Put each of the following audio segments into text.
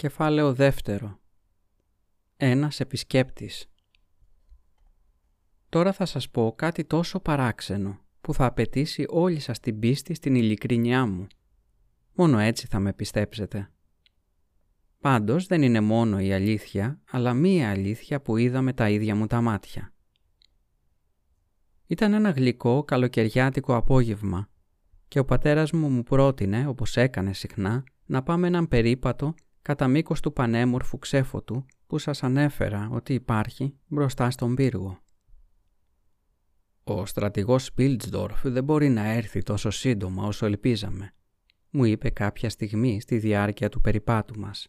Κεφάλαιο δεύτερο. Ένας επισκέπτης. Τώρα θα σας πω κάτι τόσο παράξενο που θα απαιτήσει όλη σας την πίστη στην ειλικρίνειά μου. Μόνο έτσι θα με πιστέψετε. Πάντως δεν είναι μόνο η αλήθεια, αλλά μία αλήθεια που είδα με τα ίδια μου τα μάτια. Ήταν ένα γλυκό καλοκαιριάτικο απόγευμα και ο πατέρας μου μου πρότεινε, όπως έκανε συχνά, να πάμε έναν περίπατο κατά μήκος του πανέμορφου ξέφωτου που σας ανέφερα ότι υπάρχει μπροστά στον πύργο. «Ο στρατηγός Σπίλτσδορφ δεν μπορεί να έρθει τόσο σύντομα όσο ελπίζαμε», μου είπε κάποια στιγμή στη διάρκεια του περιπάτου μας.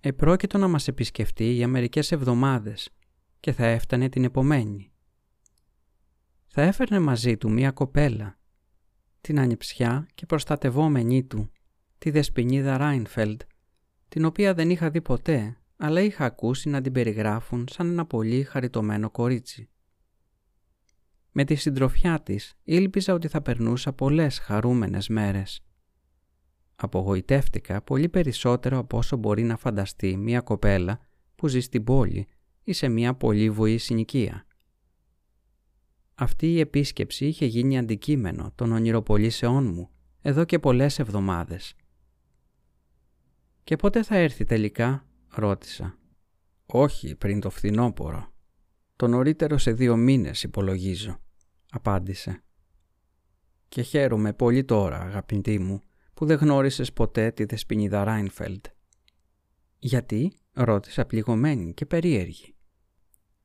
Επρόκειτο να μας επισκεφτεί για μερικές εβδομάδες και θα έφτανε την επομένη. Θα έφερνε μαζί του μία κοπέλα, την ανιψιά και προστατευόμενή του, τη δεσποινίδα Ράινφελντ, την οποία δεν είχα δει ποτέ, αλλά είχα ακούσει να την περιγράφουν σαν ένα πολύ χαριτωμένο κορίτσι. Με τη συντροφιά της ήλπιζα ότι θα περνούσα πολλές χαρούμενες μέρες. Απογοητεύτηκα πολύ περισσότερο από όσο μπορεί να φανταστεί μια κοπέλα που ζει στην πόλη ή σε μια πολύ βοή συνοικία. Αυτή η επίσκεψη είχε γίνει αντικείμενο των ονειροπολίσεών μου εδώ και πολλές εβδομάδες. «Και πότε θα έρθει τελικά» ρώτησα. «Όχι πριν το φθινόπωρο. Το νωρίτερο σε δύο μήνες υπολογίζω», απάντησε. «Και χαίρομαι πολύ τώρα, αγαπητή μου, που δεν γνώρισες ποτέ τη δεσποινίδα Ράινφελντ». «Γιατί» ρώτησα πληγωμένη και περίεργη.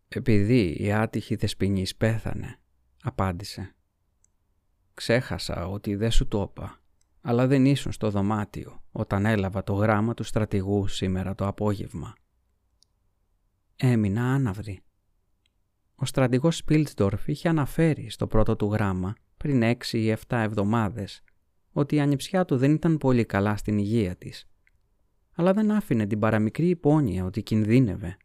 «Επειδή η άτυχη δεσποινής πέθανε», απάντησε. «Ξέχασα ότι δεν σου το είπα αλλά δεν ήσουν στο δωμάτιο όταν έλαβα το γράμμα του στρατηγού σήμερα το απόγευμα. Έμεινα άναυδη. Ο στρατηγός Σπίλτστορφ είχε αναφέρει στο πρώτο του γράμμα πριν έξι ή εφτά εβδομάδες ότι η ανιψιά του δεν ήταν πολύ καλά στην υγεία της, αλλά δεν άφηνε την παραμικρή υπόνοια ότι κινδύνευε.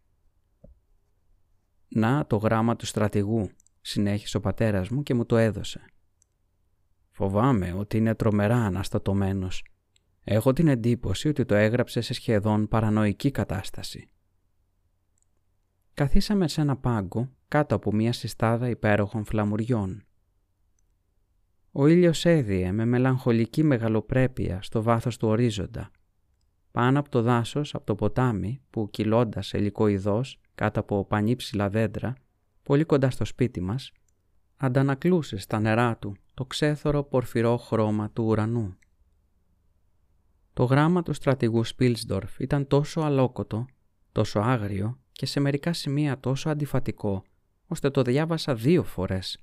«Να το γράμμα του στρατηγού», συνέχισε ο πατέρας μου και μου το έδωσε. Φοβάμαι ότι είναι τρομερά αναστατωμένος. Έχω την εντύπωση ότι το έγραψε σε σχεδόν παρανοϊκή κατάσταση. Καθίσαμε σε ένα πάγκο κάτω από μια συστάδα υπέροχων φλαμουριών. Ο ήλιος έδιε με μελαγχολική μεγαλοπρέπεια στο βάθος του ορίζοντα. Πάνω από το δάσος, από το ποτάμι, που κυλώντας ελικοειδώς κάτω από πανύψηλα δέντρα, πολύ κοντά στο σπίτι μας, αντανακλούσε στα νερά του το ξέθωρο πορφυρό χρώμα του ουρανού. Το γράμμα του στρατηγού Σπίλσντορφ ήταν τόσο αλόκοτο, τόσο άγριο και σε μερικά σημεία τόσο αντιφατικό, ώστε το διάβασα δύο φορές.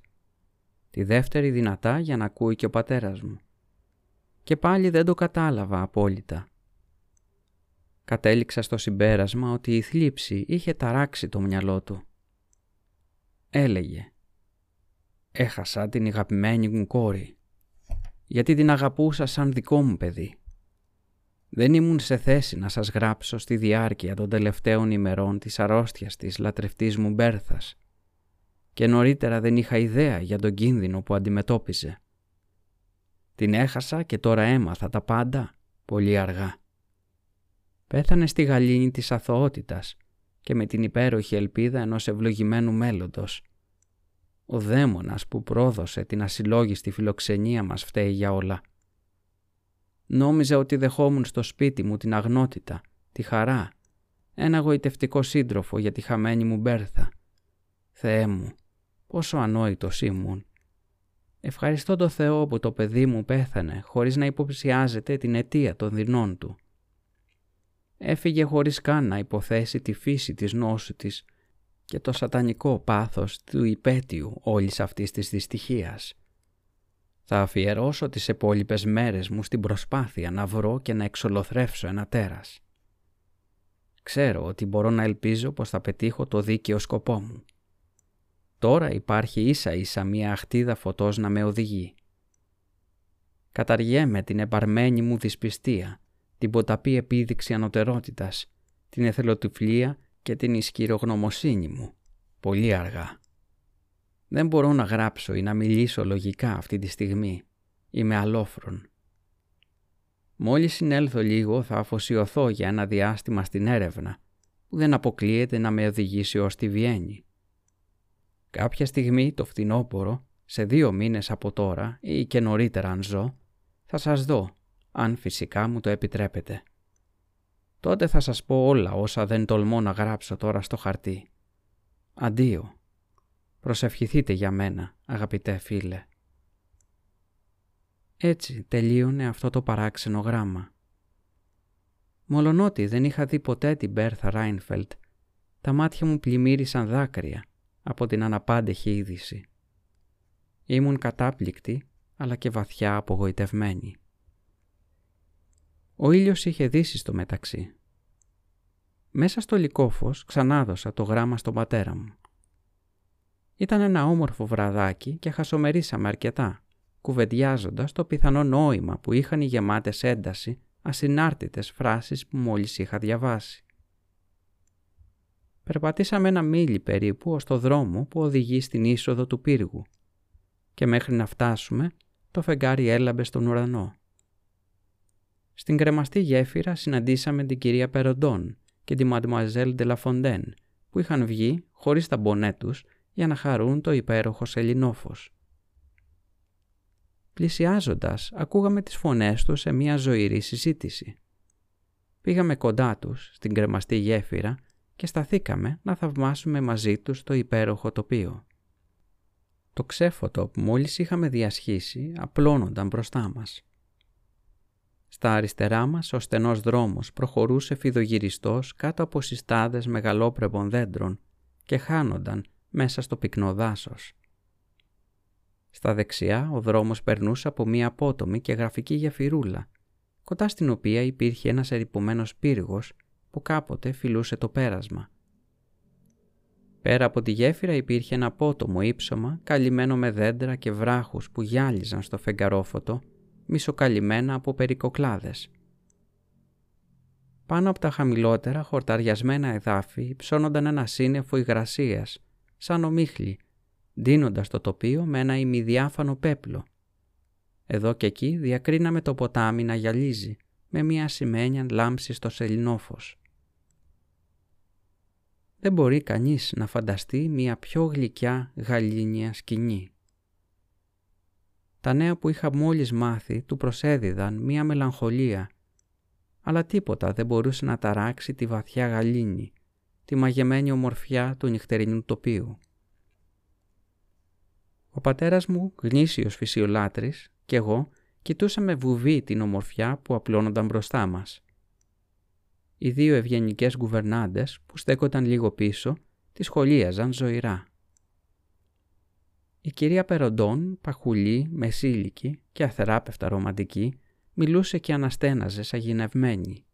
Τη δεύτερη δυνατά για να ακούει και ο πατέρας μου. Και πάλι δεν το κατάλαβα απόλυτα. Κατέληξα στο συμπέρασμα ότι η θλίψη είχε ταράξει το μυαλό του. Έλεγε Έχασα την αγαπημένη μου κόρη, γιατί την αγαπούσα σαν δικό μου παιδί. Δεν ήμουν σε θέση να σας γράψω στη διάρκεια των τελευταίων ημερών της αρρώστιας της λατρευτής μου Μπέρθας και νωρίτερα δεν είχα ιδέα για τον κίνδυνο που αντιμετώπιζε. Την έχασα και τώρα έμαθα τα πάντα πολύ αργά. Πέθανε στη γαλήνη της αθωότητας και με την υπέροχη ελπίδα ενός ευλογημένου μέλλοντος ο δαίμονας που πρόδωσε την ασυλλόγιστη φιλοξενία μας φταίει για όλα. Νόμιζα ότι δεχόμουν στο σπίτι μου την αγνότητα, τη χαρά, ένα γοητευτικό σύντροφο για τη χαμένη μου Μπέρθα. Θεέ μου, πόσο ανόητος ήμουν. Ευχαριστώ το Θεό που το παιδί μου πέθανε χωρίς να υποψιάζεται την αιτία των δεινών του. Έφυγε χωρίς καν να υποθέσει τη φύση της νόσου της και το σατανικό πάθος του υπέτειου όλης αυτής της δυστυχίας. Θα αφιερώσω τις επόλοιπες μέρες μου στην προσπάθεια να βρω και να εξολοθρεύσω ένα τέρας. Ξέρω ότι μπορώ να ελπίζω πως θα πετύχω το δίκαιο σκοπό μου. Τώρα υπάρχει ίσα ίσα μία αχτίδα φωτός να με οδηγεί. Καταργέμαι την επαρμένη μου δυσπιστία, την ποταπή επίδειξη ανωτερότητας, την εθελοτυφλία και την ισχυρογνωμοσύνη μου. Πολύ αργά. Δεν μπορώ να γράψω ή να μιλήσω λογικά αυτή τη στιγμή. Είμαι αλόφρον. Μόλις συνέλθω λίγο θα αφοσιωθώ για ένα διάστημα στην έρευνα που δεν αποκλείεται να με οδηγήσει ως τη Βιέννη. Κάποια στιγμή το φθινόπωρο, σε δύο μήνες από τώρα ή και νωρίτερα αν ζω, θα σας δω, αν φυσικά μου το επιτρέπετε. Τότε θα σας πω όλα όσα δεν τολμώ να γράψω τώρα στο χαρτί. Αντίο. Προσευχηθείτε για μένα, αγαπητέ φίλε. Έτσι τελείωνε αυτό το παράξενο γράμμα. Μολονότι δεν είχα δει ποτέ την Μπέρθα Ράινφελτ, τα μάτια μου πλημμύρισαν δάκρυα από την αναπάντεχη είδηση. Ήμουν κατάπληκτη, αλλά και βαθιά απογοητευμένη. Ο ήλιος είχε δύσει στο μεταξύ. Μέσα στο λικόφος ξανάδωσα το γράμμα στον πατέρα μου. Ήταν ένα όμορφο βραδάκι και χασομερίσαμε αρκετά, κουβεντιάζοντας το πιθανό νόημα που είχαν οι γεμάτες ένταση ασυνάρτητες φράσεις που μόλις είχα διαβάσει. Περπατήσαμε ένα μίλι περίπου ως το δρόμο που οδηγεί στην είσοδο του πύργου και μέχρι να φτάσουμε το φεγγάρι έλαμπε στον ουρανό. Στην κρεμαστή γέφυρα συναντήσαμε την κυρία Περοντών και τη Μαντμουαζέλ Ντελαφοντέν που είχαν βγει χωρίς τα μπονέ τους για να χαρούν το υπέροχο σελινόφος. Πλησιάζοντας, ακούγαμε τις φωνές τους σε μια ζωηρή συζήτηση. Πήγαμε κοντά τους, στην κρεμαστή γέφυρα και σταθήκαμε να θαυμάσουμε μαζί τους το υπέροχο τοπίο. Το ξέφωτο που μόλις είχαμε διασχίσει απλώνονταν μπροστά μας. Στα αριστερά μας ο στενός δρόμος προχωρούσε φιδογυριστός κάτω από συστάδες μεγαλόπρεπων δέντρων και χάνονταν μέσα στο πυκνό δάσος. Στα δεξιά ο δρόμος περνούσε από μία απότομη και γραφική γεφυρούλα, κοντά στην οποία υπήρχε ένας ερυπωμένος πύργος που κάποτε φιλούσε το πέρασμα. Πέρα από τη γέφυρα υπήρχε ένα απότομο ύψωμα καλυμμένο με δέντρα και βράχους που γυάλιζαν στο φεγγαρόφωτο, μισοκαλυμμένα από περικοκλάδες. Πάνω από τα χαμηλότερα χορταριασμένα εδάφη ψώνονταν ένα σύννεφο υγρασίας, σαν ομίχλη, δίνοντας το τοπίο με ένα ημιδιάφανο πέπλο. Εδώ και εκεί διακρίναμε το ποτάμι να γυαλίζει, με μια σημαίνια λάμψη στο σελινόφος. Δεν μπορεί κανείς να φανταστεί μια πιο γλυκιά γαλήνια σκηνή. Τα νέα που είχα μόλις μάθει του προσέδιδαν μια μελαγχολία, αλλά τίποτα δεν μπορούσε να ταράξει τη βαθιά γαλήνη, τη μαγεμένη ομορφιά του νυχτερινού τοπίου. Ο πατέρας μου, γνήσιος φυσιολάτρης, και εγώ κοιτούσαμε βουβή την ομορφιά που απλώνονταν μπροστά μας. Οι δύο ευγενικές γκουβερνάντες που στέκονταν λίγο πίσω, τη σχολίαζαν ζωηρά. Η κυρία Περοντών, παχουλή, μεσήλικη και αθεράπευτα ρομαντική, μιλούσε και αναστέναζε σαγηνευμένη.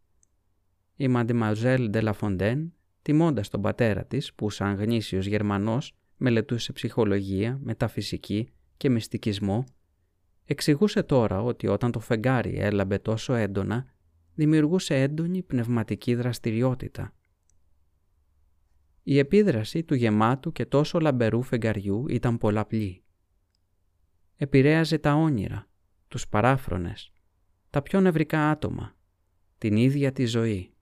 Η Μαντιμαζέλ Ντελαφοντέν, τιμώντας τον πατέρα της που σαν γνήσιος Γερμανός μελετούσε ψυχολογία, μεταφυσική και μυστικισμό, εξηγούσε τώρα ότι όταν το φεγγάρι έλαμπε τόσο έντονα, δημιουργούσε έντονη πνευματική δραστηριότητα. Η επίδραση του γεμάτου και τόσο λαμπερού φεγγαριού ήταν πολλαπλή. Επηρέαζε τα όνειρα, τους παράφρονες, τα πιο νευρικά άτομα, την ίδια τη ζωή.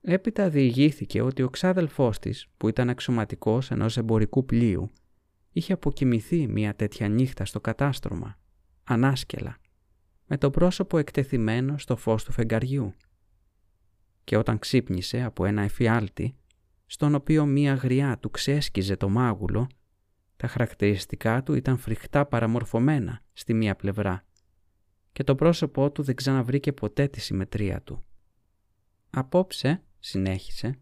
Έπειτα διηγήθηκε ότι ο ξάδελφός της, που ήταν αξιωματικός ενός εμπορικού πλοίου, είχε αποκοιμηθεί μια τέτοια νύχτα στο κατάστρωμα, ανάσκελα, με το πρόσωπο εκτεθειμένο στο φως του φεγγαριού. Και όταν ξύπνησε από ένα εφιάλτη, στον οποίο μία γριά του ξέσκιζε το μάγουλο, τα χαρακτηριστικά του ήταν φρικτά παραμορφωμένα στη μία πλευρά και το πρόσωπό του δεν ξαναβρήκε ποτέ τη συμμετρία του. Απόψε, συνέχισε,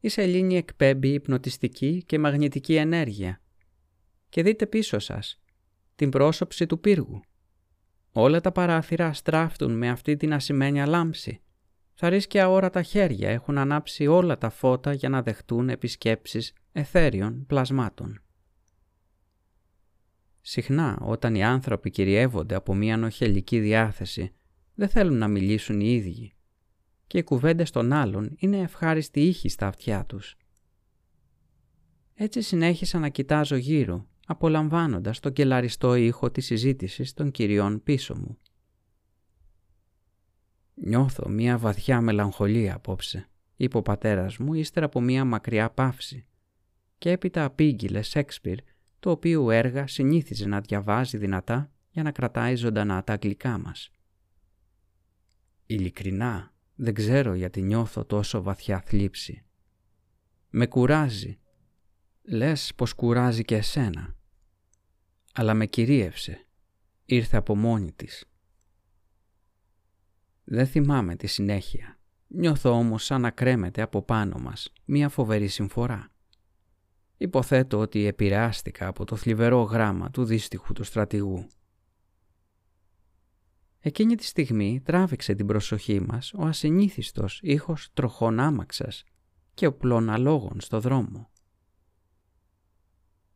η σελήνη εκπέμπει υπνοτιστική και μαγνητική ενέργεια. Και δείτε πίσω σας, την πρόσωψη του πύργου. Όλα τα παράθυρα στράφτουν με αυτή την ασημένια λάμψη. Θα ρίσκει αόρατα χέρια έχουν ανάψει όλα τα φώτα για να δεχτούν επισκέψεις εθέριων πλασμάτων. Συχνά όταν οι άνθρωποι κυριεύονται από μια νοχελική διάθεση δεν θέλουν να μιλήσουν οι ίδιοι και οι κουβέντες των άλλων είναι ευχάριστη ήχη στα αυτιά τους. Έτσι συνέχισα να κοιτάζω γύρω, απολαμβάνοντας τον κελαριστό ήχο της συζήτησης των κυριών πίσω μου. Νιώθω μία βαθιά μελαγχολία απόψε, είπε ο πατέρας μου ύστερα από μία μακριά παύση και έπειτα απήγγειλε Σέξπιρ, το οποίο έργα συνήθιζε να διαβάζει δυνατά για να κρατάει ζωντανά τα αγγλικά μας. Ειλικρινά, δεν ξέρω γιατί νιώθω τόσο βαθιά θλίψη. Με κουράζει. Λες πως κουράζει και εσένα. Αλλά με κυρίευσε. Ήρθε από μόνη της. Δεν θυμάμαι τη συνέχεια. Νιώθω όμως σαν να κρέμεται από πάνω μας μία φοβερή συμφορά. Υποθέτω ότι επηρεάστηκα από το θλιβερό γράμμα του δύστιχου του στρατηγού. Εκείνη τη στιγμή τράβηξε την προσοχή μας ο ασυνήθιστος ήχος τροχών άμαξας και οπλών αλόγων στο δρόμο.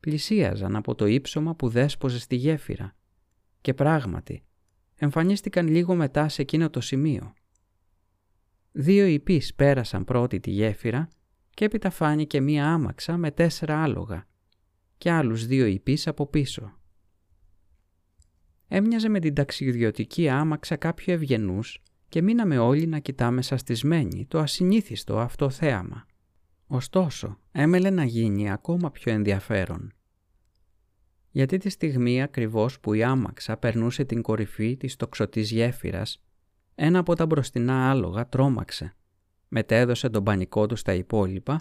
Πλησίαζαν από το ύψωμα που δέσποζε στη γέφυρα και πράγματι εμφανίστηκαν λίγο μετά σε εκείνο το σημείο. Δύο υπείς πέρασαν πρώτη τη γέφυρα και έπειτα φάνηκε μία άμαξα με τέσσερα άλογα και άλλους δύο υπείς από πίσω. Έμοιαζε με την ταξιδιωτική άμαξα κάποιου ευγενούς και μείναμε όλοι να κοιτάμε σαστισμένοι το ασυνήθιστο αυτό θέαμα. Ωστόσο, έμελε να γίνει ακόμα πιο ενδιαφέρον. Γιατί τη στιγμή ακριβώς που η άμαξα περνούσε την κορυφή της τοξωτής γέφυρας, ένα από τα μπροστινά άλογα τρόμαξε μετέδωσε τον πανικό του στα υπόλοιπα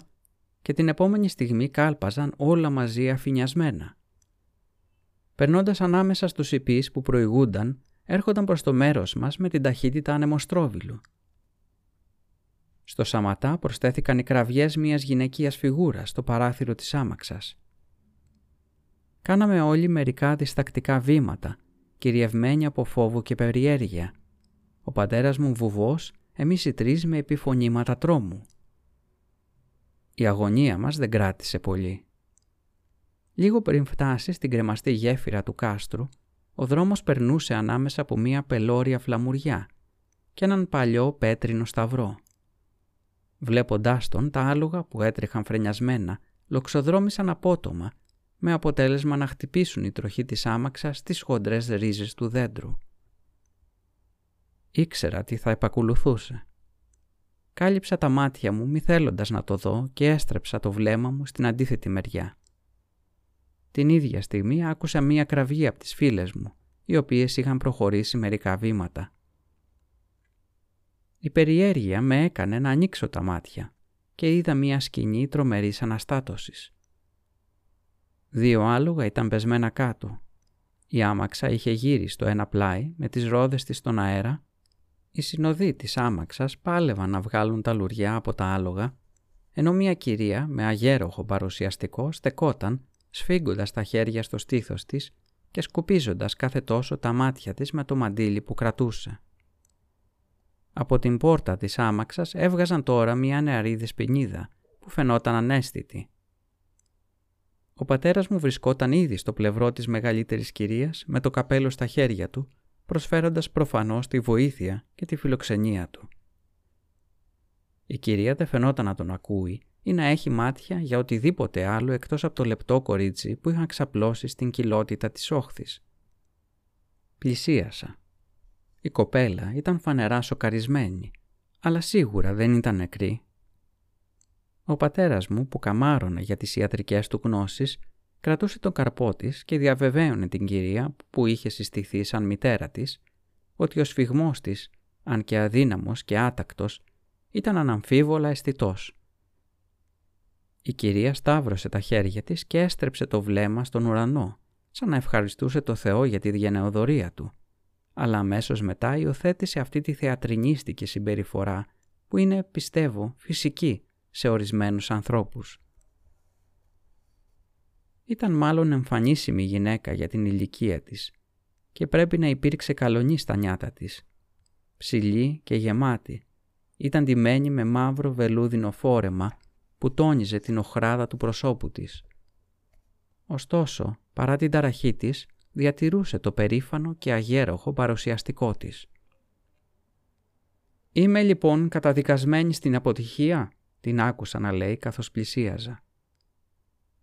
και την επόμενη στιγμή κάλπαζαν όλα μαζί αφηνιασμένα. Περνώντας ανάμεσα στους υπείς που προηγούνταν, έρχονταν προς το μέρος μας με την ταχύτητα ανεμοστρόβιλου. Στο σαματά προσθέθηκαν οι κραυγές μιας γυναικείας φιγούρας στο παράθυρο της άμαξας. Κάναμε όλοι μερικά διστακτικά βήματα, κυριευμένοι από φόβο και περιέργεια. Ο πατέρας μου βουβός εμείς οι τρεις με επιφωνήματα τρόμου. Η αγωνία μας δεν κράτησε πολύ. Λίγο πριν φτάσει στην κρεμαστή γέφυρα του κάστρου, ο δρόμος περνούσε ανάμεσα από μία πελώρια φλαμουριά και έναν παλιό πέτρινο σταυρό. Βλέποντάς τον, τα άλογα που έτρεχαν φρενιασμένα λοξοδρόμησαν απότομα με αποτέλεσμα να χτυπήσουν η τροχή της άμαξας στις χοντρές ρίζες του δέντρου. Ήξερα τι θα επακολουθούσε. Κάλυψα τα μάτια μου μη θέλοντας να το δω και έστρεψα το βλέμμα μου στην αντίθετη μεριά. Την ίδια στιγμή άκουσα μία κραυγή από τις φίλες μου, οι οποίες είχαν προχωρήσει μερικά βήματα. Η περιέργεια με έκανε να ανοίξω τα μάτια και είδα μία σκηνή τρομερής αναστάτωσης. Δύο άλογα ήταν πεσμένα κάτω. Η άμαξα είχε γύρει στο ένα πλάι με τις ρόδες της στον αέρα οι συνοδοί της άμαξας πάλευαν να βγάλουν τα λουριά από τα άλογα, ενώ μια κυρία με αγέροχο παρουσιαστικό στεκόταν, σφίγγοντας τα χέρια στο στήθος της και σκουπίζοντας κάθε τόσο τα μάτια της με το μαντίλι που κρατούσε. Από την πόρτα της άμαξας έβγαζαν τώρα μια νεαρή δεσποινίδα που φαινόταν ανέστητη. Ο πατέρας μου βρισκόταν ήδη στο πλευρό της μεγαλύτερης κυρίας με το καπέλο στα χέρια του προσφέροντας προφανώς τη βοήθεια και τη φιλοξενία του. Η κυρία δεν φαινόταν να τον ακούει ή να έχει μάτια για οτιδήποτε άλλο εκτός από το λεπτό κορίτσι που είχαν ξαπλώσει στην κοιλότητα της όχθης. Πλησίασα. Η κοπέλα ήταν φανερά σοκαρισμένη, αλλά σίγουρα δεν ήταν νεκρή. Ο πατέρας μου που καμάρωνε για τις ιατρικές του γνώσεις κρατούσε τον καρπό της και διαβεβαίωνε την κυρία που είχε συστηθεί σαν μητέρα της ότι ο σφιγμός της, αν και αδύναμος και άτακτος, ήταν αναμφίβολα αισθητός. Η κυρία σταύρωσε τα χέρια της και έστρεψε το βλέμμα στον ουρανό, σαν να ευχαριστούσε το Θεό για τη γενεοδορία του. Αλλά αμέσως μετά υιοθέτησε αυτή τη θεατρινίστικη συμπεριφορά που είναι, πιστεύω, φυσική σε ορισμένους ανθρώπους. Ήταν μάλλον εμφανίσιμη γυναίκα για την ηλικία της και πρέπει να υπήρξε καλονή στα νιάτα της. Ψηλή και γεμάτη, ήταν τιμένη με μαύρο βελούδινο φόρεμα που τόνιζε την οχράδα του προσώπου της. Ωστόσο, παρά την ταραχή της, διατηρούσε το περήφανο και αγέροχο παρουσιαστικό της. «Είμαι λοιπόν καταδικασμένη στην αποτυχία», την άκουσα να λέει καθώς πλησίαζα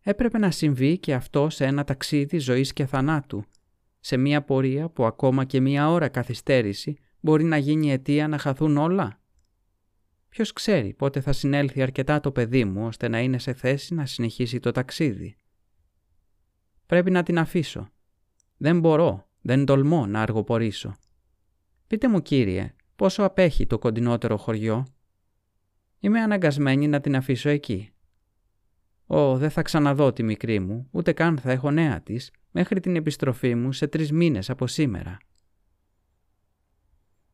έπρεπε να συμβεί και αυτό σε ένα ταξίδι ζωής και θανάτου, σε μία πορεία που ακόμα και μία ώρα καθυστέρηση μπορεί να γίνει αιτία να χαθούν όλα. Ποιος ξέρει πότε θα συνέλθει αρκετά το παιδί μου ώστε να είναι σε θέση να συνεχίσει το ταξίδι. Πρέπει να την αφήσω. Δεν μπορώ, δεν τολμώ να αργοπορήσω. Πείτε μου κύριε, πόσο απέχει το κοντινότερο χωριό; Είμαι αναγκασμένη να την αφήσω εκεί. Ω, δεν θα ξαναδώ τη μικρή μου, ούτε καν θα έχω νέα της, μέχρι την επιστροφή μου σε τρεις μήνες από σήμερα.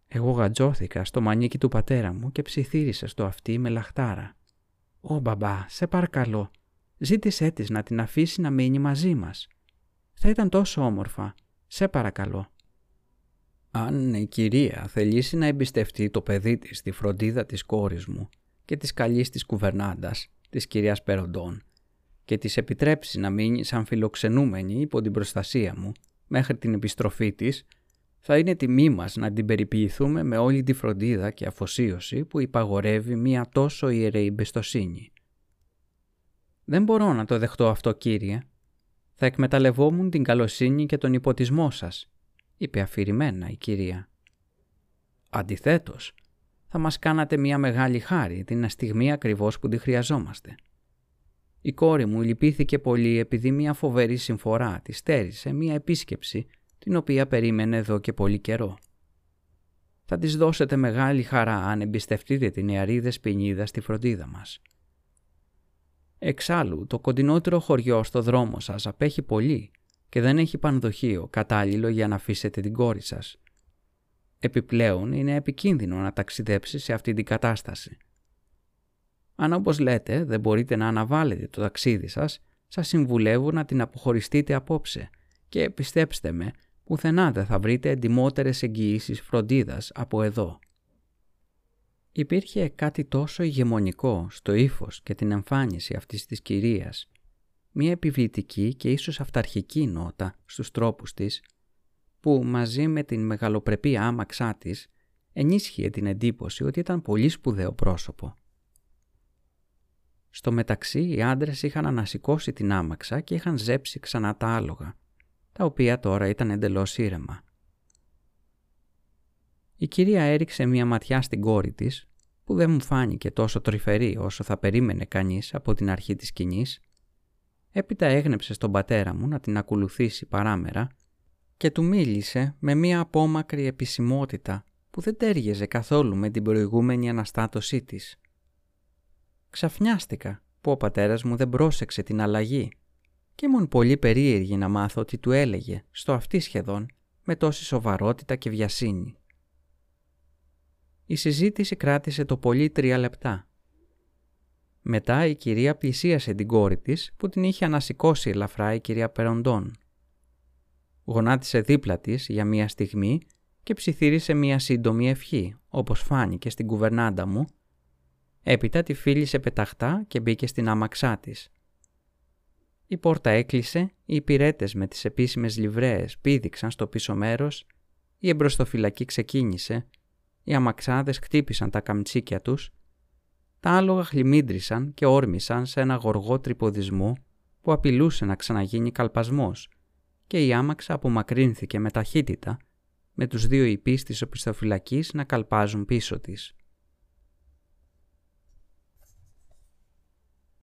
Εγώ γατζώθηκα στο μανίκι του πατέρα μου και ψιθύρισα στο αυτί με λαχτάρα. «Ω μπαμπά, σε παρακαλώ, ζήτησέ της να την αφήσει να μείνει μαζί μας. Θα ήταν τόσο όμορφα, σε παρακαλώ». Αν η κυρία θελήσει να εμπιστευτεί το παιδί της στη φροντίδα της κόρης μου και της καλής της κουβερνάντας, της κυρίας Περοντών, και της επιτρέψει να μείνει σαν φιλοξενούμενη υπό την προστασία μου μέχρι την επιστροφή της, θα είναι τιμή μας να την περιποιηθούμε με όλη τη φροντίδα και αφοσίωση που υπαγορεύει μία τόσο ιερή εμπιστοσύνη. «Δεν μπορώ να το δεχτώ αυτό, κύριε. Θα εκμεταλλευόμουν την καλοσύνη και τον υποτισμό σας», είπε αφηρημένα η κυρία. «Αντιθέτως, θα μας κάνατε μία μεγάλη χάρη την στιγμή ακριβώς που τη χρειαζόμαστε. Η κόρη μου λυπήθηκε πολύ επειδή μια φοβερή συμφορά τη στέρισε μια επίσκεψη την οποία περίμενε εδώ και πολύ καιρό. Θα της δώσετε μεγάλη χαρά αν εμπιστευτείτε την νεαρή δεσποινίδα στη φροντίδα μας. Εξάλλου, το κοντινότερο χωριό στο δρόμο σας απέχει πολύ και δεν έχει πανδοχείο κατάλληλο για να αφήσετε την κόρη σας. Επιπλέον, είναι επικίνδυνο να ταξιδέψεις σε αυτή την κατάσταση. Αν όπως λέτε δεν μπορείτε να αναβάλλετε το ταξίδι σας, σας συμβουλεύω να την αποχωριστείτε απόψε και πιστέψτε με, πουθενά δεν θα βρείτε εντιμότερες εγγυήσεις φροντίδας από εδώ. Υπήρχε κάτι τόσο ηγεμονικό στο ύφος και την εμφάνιση αυτής της κυρίας, μια επιβλητική και ίσως αυταρχική νότα στους τρόπους της, που μαζί με την μεγαλοπρεπή άμαξά της ενίσχυε την εντύπωση ότι ήταν πολύ σπουδαίο πρόσωπο. Στο μεταξύ οι άντρες είχαν ανασηκώσει την άμαξα και είχαν ζέψει ξανά τα άλογα, τα οποία τώρα ήταν εντελώς ήρεμα. Η κυρία έριξε μία ματιά στην κόρη της, που δεν μου φάνηκε τόσο τρυφερή όσο θα περίμενε κανείς από την αρχή της σκηνής, έπειτα έγνεψε στον πατέρα μου να την ακολουθήσει παράμερα και του μίλησε με μία απόμακρη επισημότητα που δεν τέριαζε καθόλου με την προηγούμενη αναστάτωσή της. Ξαφνιάστηκα που ο πατέρας μου δεν πρόσεξε την αλλαγή και ήμουν πολύ περίεργη να μάθω ότι του έλεγε, στο αυτή σχεδόν, με τόση σοβαρότητα και βιασύνη. Η συζήτηση κράτησε το πολύ τρία λεπτά. Μετά η κυρία πλησίασε την κόρη της που την είχε ανασηκώσει ελαφρά η κυρία Περοντών. Γονάτισε δίπλα της για μία στιγμή και ψιθύρισε μία σύντομη ευχή, όπως φάνηκε στην κουβερνάντα μου Έπειτα τη φίλησε πεταχτά και μπήκε στην άμαξά της. Η πόρτα έκλεισε, οι υπηρέτες με τις επίσημες λιβρέες πήδηξαν στο πίσω μέρος, η εμπροστοφυλακή ξεκίνησε, οι αμαξάδες χτύπησαν τα καμτσίκια τους, τα άλογα χλιμίντρισαν και όρμησαν σε ένα γοργό τρυποδισμό που απειλούσε να ξαναγίνει καλπασμός και η άμαξα απομακρύνθηκε με ταχύτητα με τους δύο υπείς της οπισθοφυλακής να καλπάζουν πίσω της.